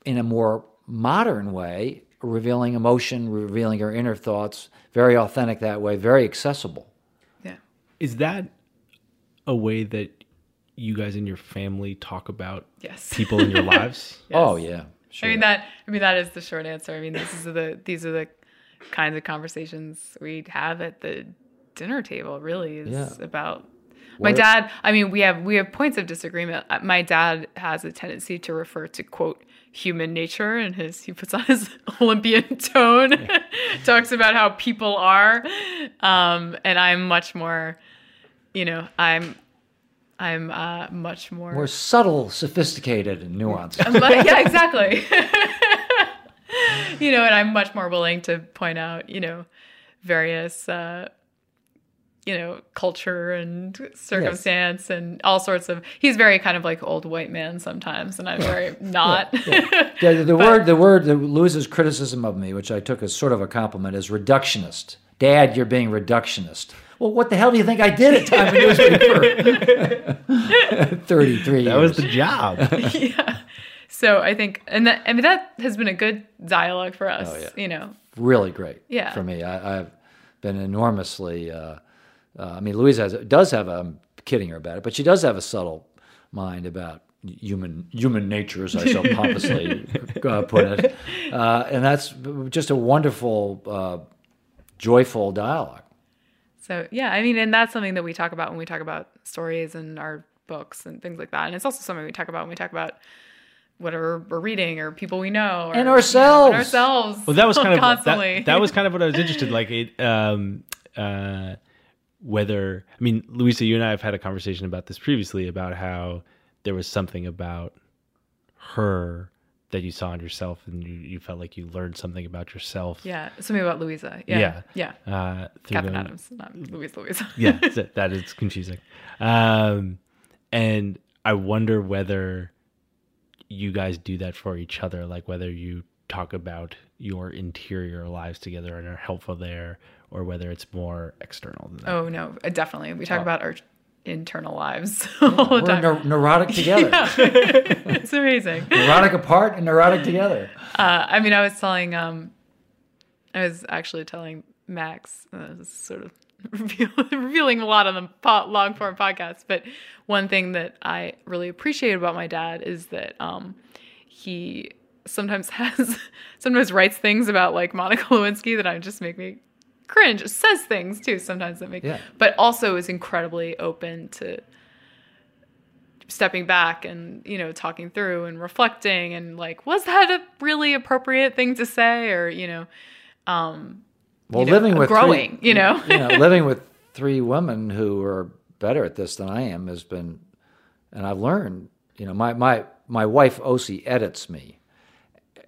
in a more modern way, revealing emotion, revealing her inner thoughts, very authentic that way, very accessible. Yeah. Is that a way that you guys in your family talk about Yes. people in your lives? Oh yeah, sure. I mean that. I mean that is the short answer. I mean this is the these are the kinds of conversations we have at the dinner table. Really, is Yeah. about my What- dad. I mean, we have we have points of disagreement. Uh, My dad has a tendency to refer to quote human nature, and his he puts on his Olympian tone, talks about how people are, um, and I'm much more, you know, I'm. I'm uh, much more more subtle, sophisticated, and nuanced. but yeah, exactly. you know, and I'm much more willing to point out, you know, various, uh, you know, culture and circumstance and all sorts of. He's very kind of like old white man sometimes, and I'm very not. the, the word, the word, that Louisa's criticism of me, which I took as sort of a compliment, is reductionist. Dad, you're being reductionist. Well, what the hell do you think I did at Time and Newsweek? Thirty-three. That was the job. yeah. So I think, and that I mean that has been a good dialogue for us. Oh, yeah. You know, really great Yeah. for me. I, I've been enormously. Uh, uh, I mean, Louise has, does have. A, I'm kidding her about it, but she does have a subtle mind about human human nature, as I so pompously uh, put it, uh, and that's just a wonderful, uh, joyful dialogue. So yeah, I mean, and that's something that we talk about when we talk about stories and our books and things like that. And it's also something we talk about when we talk about whatever we're reading or people we know or, And you know, ourselves. and ourselves. Well, that was kind of. That, that was kind of what I was interested. in, Like it, um, uh, whether I mean, Louisa, you and I have had a conversation about this previously about how there was something about her that you saw in yourself, and you, you felt like you learned something about yourself. Yeah, something about Louisa. Yeah, Yeah. yeah. Uh, through Captain the- Adams, not Louisa. Louisa. yeah, that- is confusing. Um, and I wonder whether you guys do that for each other, like whether you talk about your interior lives together and are helpful there, or whether it's more external than that. Oh no, definitely. We talk about our internal lives all the We're time. neur- neurotic together, it's amazing. neurotic apart and neurotic together. Uh, I mean, I was telling, um, I was actually telling Max, uh, sort of reveal, revealing a lot on the po- Longform podcast, but one thing that I really appreciate about my dad is that um, he sometimes has, sometimes writes things about like Monica Lewinsky that I just make me cringe. Says things too sometimes that make, Yeah. but also is incredibly open to stepping back and you know talking through and reflecting and like was that a really appropriate thing to say or you know um Well, you know, living with growing three, you know you know, living with three women who are better at this than I am has been, and I've learned. You know, my my my wife Osi edits me,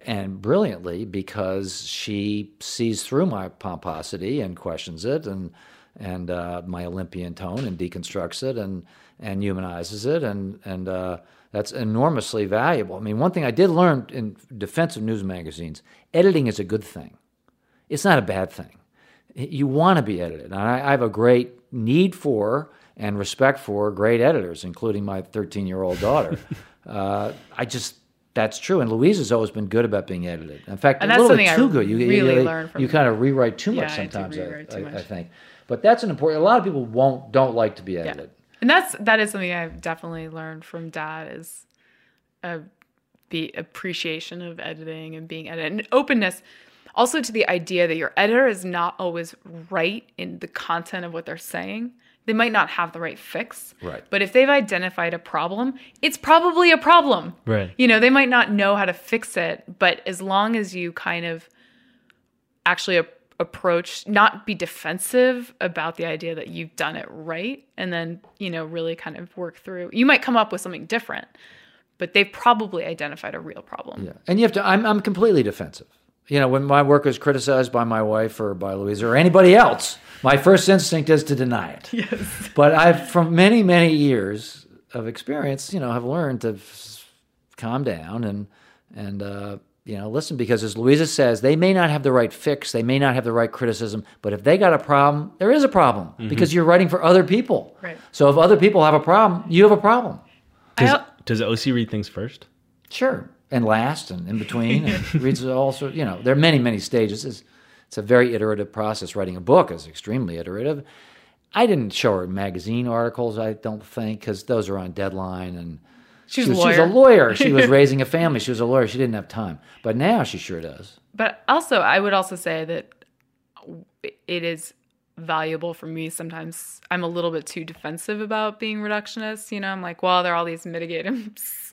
and brilliantly because she sees through my pomposity and questions it, and and uh, my Olympian tone and deconstructs it and and humanizes it, and and uh, that's enormously valuable. I mean, one thing I did learn in defense of news magazines: editing is a good thing. It's not a bad thing you want to be edited. And I, I have a great need for and respect for great editors, including my 13 year old daughter. uh, I just, that's true. And Louise has always been good about being edited. In fact, And a little bit something I too good. You, you- really you, from- you kind of rewrite too much Yeah, sometimes, I, rewrite too I- I think. But that's an important, a lot of people won't, don't like to be edited. and that's that is something i've definitely learned from dad is a the appreciation of editing and being edited and openness also to the idea that your editor is not always right in the content of what they're saying they might not have the right fix Right. but if they've identified a problem it's probably a problem Right. you know they might not know how to fix it but as long as you kind of actually a- approach not be defensive about the idea that you've done it right and then you know really kind of work through you might come up with something different but they've probably identified a real problem Yeah. And you have to, I'm, I'm completely defensive. You know, when my work is criticized by my wife or by Louisa or anybody else, my first instinct is to deny it. Yes. But I've, from many, many years of experience, you know, have learned to calm down and, and, uh, you know, listen, because as Louisa says, they may not have the right fix, they may not have the right criticism, but if they got a problem, there is a problem because you're writing for other people. Right. So if other people have a problem, you have a problem. Does, does OC read things first? Sure, and last and in between, and reads all sorts. You know, there are many, many stages. It's, it's a very iterative process. Writing a book is extremely iterative. I didn't show her magazine articles. I don't think because those are on deadline and. She's she a was, she was a lawyer. lawyer. She was raising a family. She was a lawyer. She didn't have time. But now she sure does. But also, I would also say that it is valuable for me. Sometimes I'm a little bit too defensive about being reductionist. You know, I'm like, well, there are all these mitigating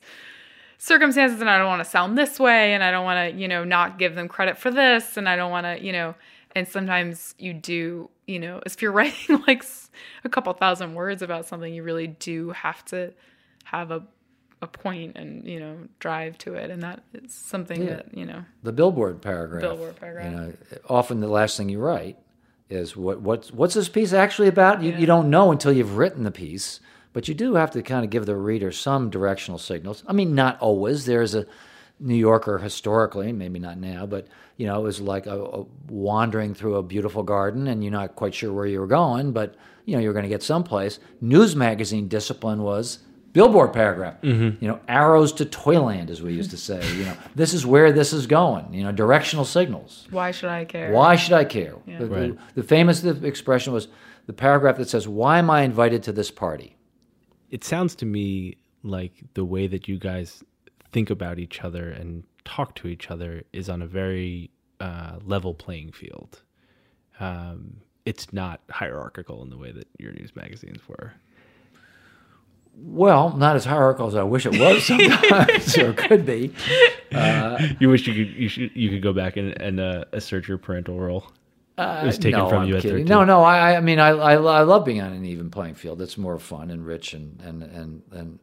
circumstances, and I don't want to sound this way, and I don't want to, you know, not give them credit for this, and I don't want to, you know, and sometimes you do, you know, if you're writing like a couple thousand words about something, you really do have to have a a point and you know drive to it and that is something Yeah. that you know The billboard paragraph. Billboard paragraph. You know, often the last thing you write is what what's what's this piece actually about? You, Yeah. you don't know until you've written the piece, but you do have to kind of give the reader some directional signals. I mean, not always. There's a New Yorker historically, maybe not now, but you know, it was like a, a wandering through a beautiful garden, and you're not quite sure where you were going, but you know, you're going to get someplace. News magazine discipline was billboard paragraph. Mm-hmm. You know, arrows to Toyland, as we used to say. You know, this is where this is going. You know, directional signals. why should i care Why should I care? The, the- Right. the famous expression was the paragraph that says, "Why am I invited to this party?" It sounds to me like the way that you guys think about each other and talk to each other is on a very uh, level playing field. Um, it's not hierarchical in the way that your news magazines were. Well, not as hierarchical as I wish it was sometimes, or could be. You wish you could you should you could go back and, and uh, assert your parental role. It was taken no, from I'm you at 13. No, no. I, I mean, I, I, I love being on an even playing field. It's more fun and rich, and and and and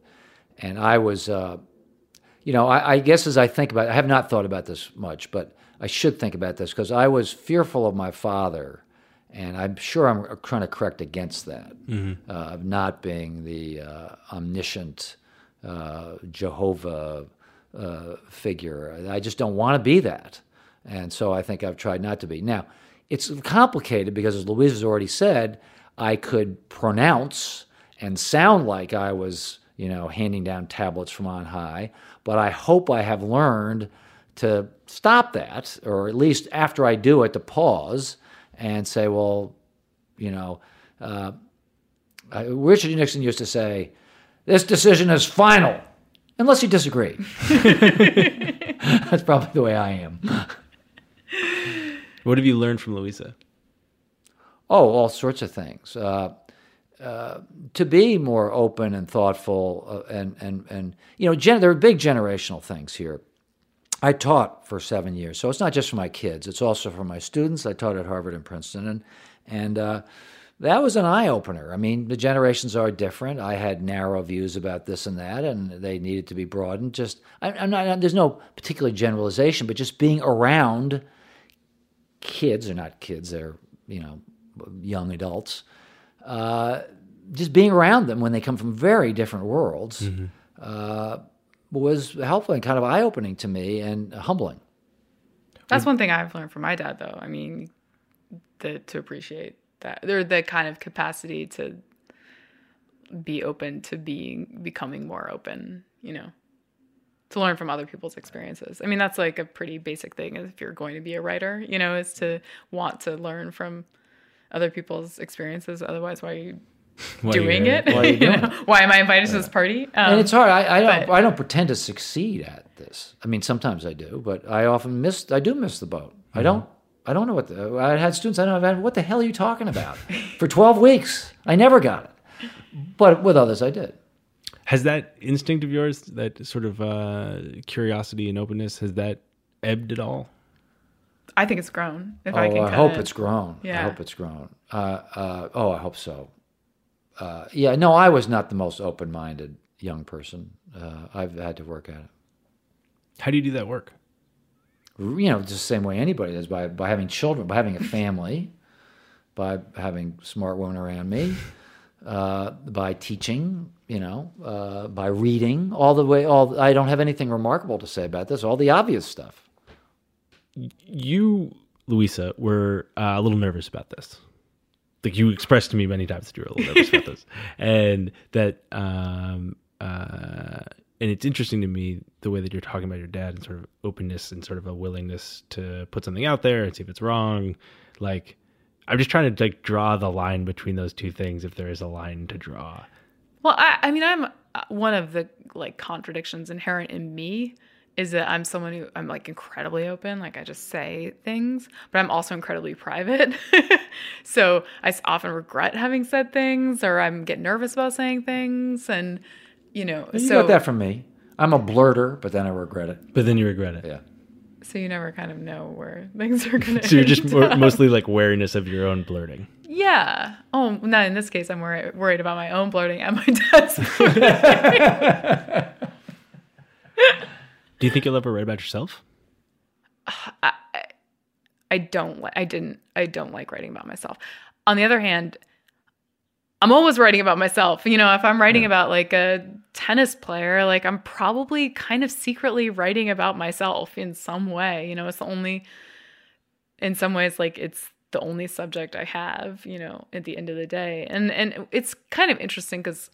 and I was, uh, you know, I, I guess as I think about, it, I have not thought about this much, but I should think about this because I was fearful of my father, and I'm sure I'm trying to correct against that uh, of not being the uh, omniscient uh, Jehovah uh, figure. I just don't want to be that, and so I think I've tried not to be. Now, it's complicated because, as Louise has already said, I could pronounce and sound like I was, you know, handing down tablets from on high, but I hope I have learned to stop that, or at least after I do it, to pause and say, well, you know, uh, uh, Richard Nixon used to say, this decision is final, unless you disagree. That's probably the way I am. What have you learned from Louisa? Oh, all sorts of things. Uh, uh, to be more open and thoughtful, uh, and and and you know, gen- there are big generational things here. I taught for seven years, so it's not just for my kids; it's also for my students. I taught at Harvard and Princeton, and and uh, that was an eye opener. I mean, the generations are different. I had narrow views about this and that, and they needed to be broadened. Just, I, I'm not. There's no particular generalization, but just being around kids are not kids; they're you know young adults. Uh, just being around them when they come from very different worlds uh, was helpful and kind of eye opening to me and humbling. That's one thing I've learned from my dad, though. I mean, the to appreciate that, or the kind of capacity to be open to being becoming more open. You know, to learn from other people's experiences. I mean, that's like a pretty basic thing if you're going to be a writer. You know, is to want to learn from other people's experiences. Otherwise, why are you Why are you doing it? Why are you doing know? Why am I invited to this party? Um, and it's hard. I, I don't. but- I don't pretend to succeed at this. I mean, sometimes I do, but I often miss. I do miss the boat. I don't. I don't know what. The, I had students. I don't know what the hell are you talking about? For twelve weeks, I never got it. But with others, I did. Has that instinct of yours, that sort of uh, curiosity and openness, has that ebbed at all? I think it's grown. If Oh, I I, can, hope kinda- it's grown. I hope it's grown. Uh, uh, oh, I hope so. Uh, yeah, no, I was not the most open-minded young person. Uh, I've had to work at it. How do you do that work? you know, just the same way anybody does by, by having children, by having a family, by having smart women around me, uh, by teaching, you know, uh, by reading, all the way, all, I don't have anything remarkable to say about this, all the obvious stuff. You, Louisa, were uh, a little nervous about this. Like you expressed to me many times that you were a little nervous about this, and that, um, uh, and it's interesting to me the way that you're talking about your dad and sort of openness and sort of a willingness to put something out there and see if it's wrong. Like, I'm just trying to like draw the line between those two things, if there is a line to draw. Well, I, I mean, I'm uh, one of the like contradictions inherent in me is that I'm someone who I'm like incredibly open, like I just say things, but I'm also incredibly private. so I often regret having said things, or I'm get nervous about saying things, and you know, You so got that from me. I'm a blurter, but then I regret it. But then you regret it. Yeah. so you never kind of know where things are gonna. So you're just end up. mostly like wariness of your own blurting. Yeah. Oh, not in this case. I'm worried worried about my own blurting and my dad's. Do you think you'll ever write about yourself? I I don't like I didn't I don't like writing about myself. On the other hand, I'm always writing about myself. You know, if I'm writing about like a tennis player, like I'm probably kind of secretly writing about myself in some way. You know, it's the only in some ways like it's the only subject I have, you know, at the end of the day. And and it's kind of interesting cuz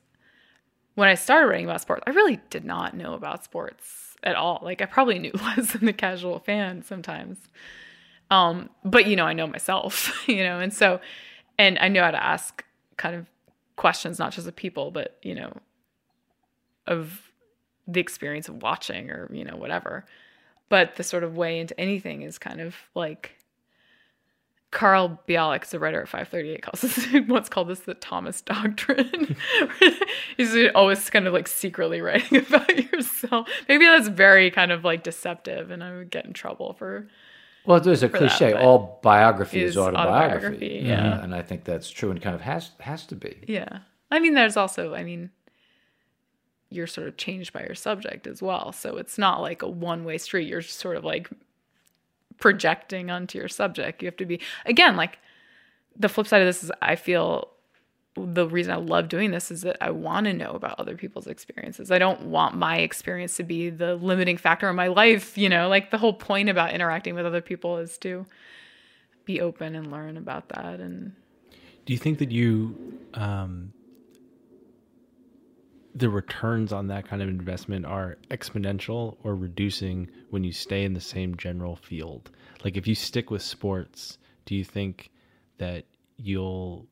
when I started writing about sports, I really did not know about sports at all. Like I probably knew less than the casual fan sometimes. Um, but you know, I know myself, you know, and so, and I know how to ask kind of questions, not just of people, but you know, of the experience of watching or you know whatever. But the sort of way into anything is kind of like Carl Bialik, a writer at 538, calls this once called this the Thomas Doctrine. He's always kind of like secretly writing about yourself. Maybe that's very kind of like deceptive, and I would get in trouble for Well, there's a cliche. but All biography is, autobiography. autobiography, yeah. Uh, and I think that's true and kind of has has to be. Yeah. I mean, there's also, I mean, you're sort of changed by your subject as well. So it's not like a one way street. You're sort of like projecting onto your subject. You have to be, again, like the flip side of this is I feel the reason I love doing this is that I want to know about other people's experiences. I don't want my experience to be the limiting factor in my life. You know, like the whole point about interacting with other people is to be open and learn about that. And do you think that you, um, the returns on that kind of investment are exponential or reducing when you stay in the same general field? Like if you stick with sports, do you think that you'll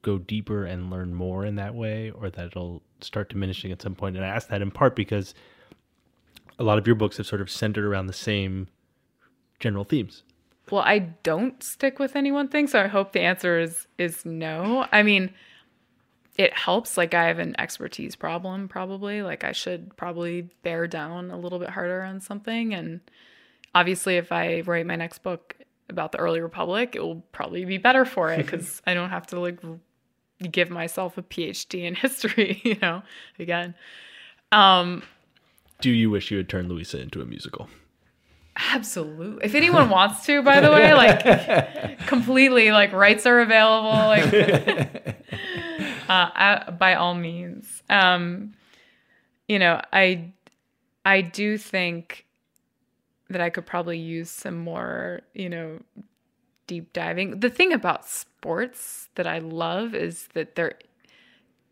go deeper and learn more in that way or that it'll start diminishing at some point? And I ask that in part because a lot of your books have sort of centered around the same general themes. Well, I don't stick with any one thing, so I hope the answer is is no. I mean, it helps like i have an expertise problem probably like i should probably bear down a little bit harder on something and obviously if i write my next book about the early republic it will probably be better for it because i don't have to like give myself a phd in history you know again um do you wish you had turned louisa into a musical Absolutely. If anyone wants to, by the way, like completely, like rights are available. Like uh, by all means. Um, you know, I I do think that I could probably use some more, you know, deep diving. The thing about sports that I love is that they're,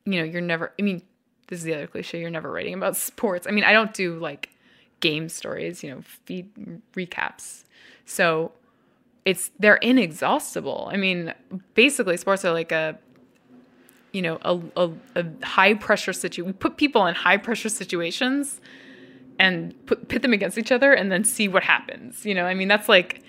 you know, you're never. I mean, this is the other cliche. You're never writing about sports. I mean, I don't do like game stories, you know, feed recaps. So it's they're inexhaustible. I mean, basically, sports are like a you know a, a, a high pressure situation we put people in high pressure situations and put pit them against each other and then see what happens you know? I mean that's like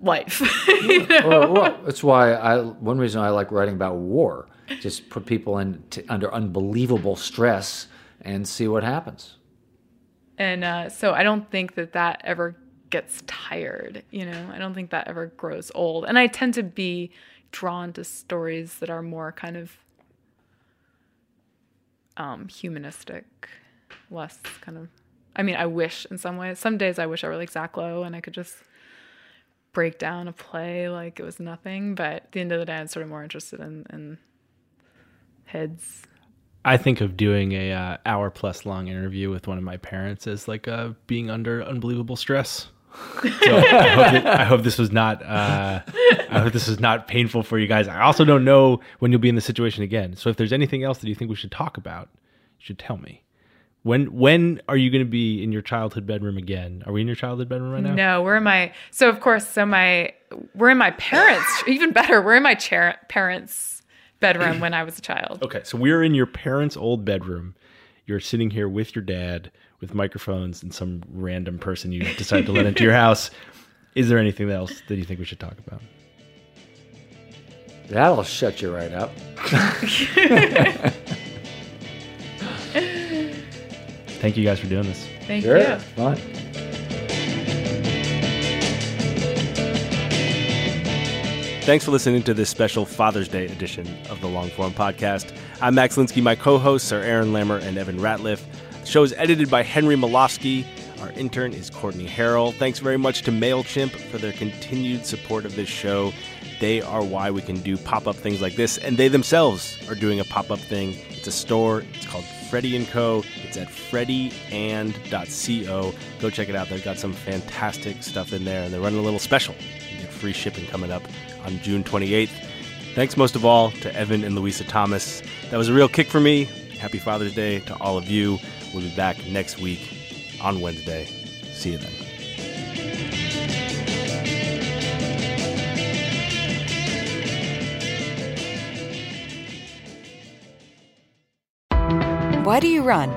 life you know? well, well, that's why i one reason i like writing about war just put people in t- under unbelievable stress and see what happens. And uh, so i don't think that that ever gets tired you know? I don't think that ever grows old. And i tend to be drawn to stories that are more kind of um, humanistic, less kind of. I mean, I wish in some ways. Some days I wish I were like Zach Lowe and I could just break down a play like it was nothing. But at the end of the day, I'm sort of more interested in, in heads. I think of doing a uh, hour plus long interview with one of my parents as like uh, being under unbelievable stress. So I, hope that, I, hope this was not. Uh, I hope this is not painful for you guys. I also don't know when you'll be in the situation again. So if there's anything else that you think we should talk about, you should tell me. When when are you going to be in your childhood bedroom again? Are we in your childhood bedroom right now? No, we're in my. So of course, so my we're in my parents. even better, we're in my chair, parents' bedroom when I was a child. Okay, so we're in your parents' old bedroom. You're sitting here with your dad with microphones and some random person you decide to let into your house. Is there anything else that you think we should talk about? That'll shut you right up. Thank you guys for doing this. Thank sure, you. Fun. Thanks for listening to this special Father's Day edition of the Longform Podcast. I'm Max Linsky. My co hosts are Aaron Lammer and Evan Ratliff. Show is edited by Henry Molofsky. Our intern is Courtney Harrell. Thanks very much to MailChimp for their continued support of this show. They are why we can do pop up things like this, and they themselves are doing a pop up thing. It's a store. It's called Freddie & Co. It's at freddieand.co. Go check it out. They've got some fantastic stuff in there, and they're running a little special. You get free shipping coming up on June 28th. Thanks most of all to Evan and Louisa Thomas. That was a real kick for me. Happy Father's Day to all of you. We'll be back next week on Wednesday. See you then. Why do you run?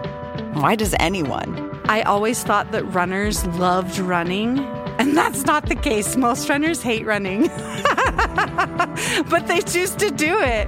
Why does anyone? I always thought that runners loved running, and that's not the case. Most runners hate running, but they choose to do it.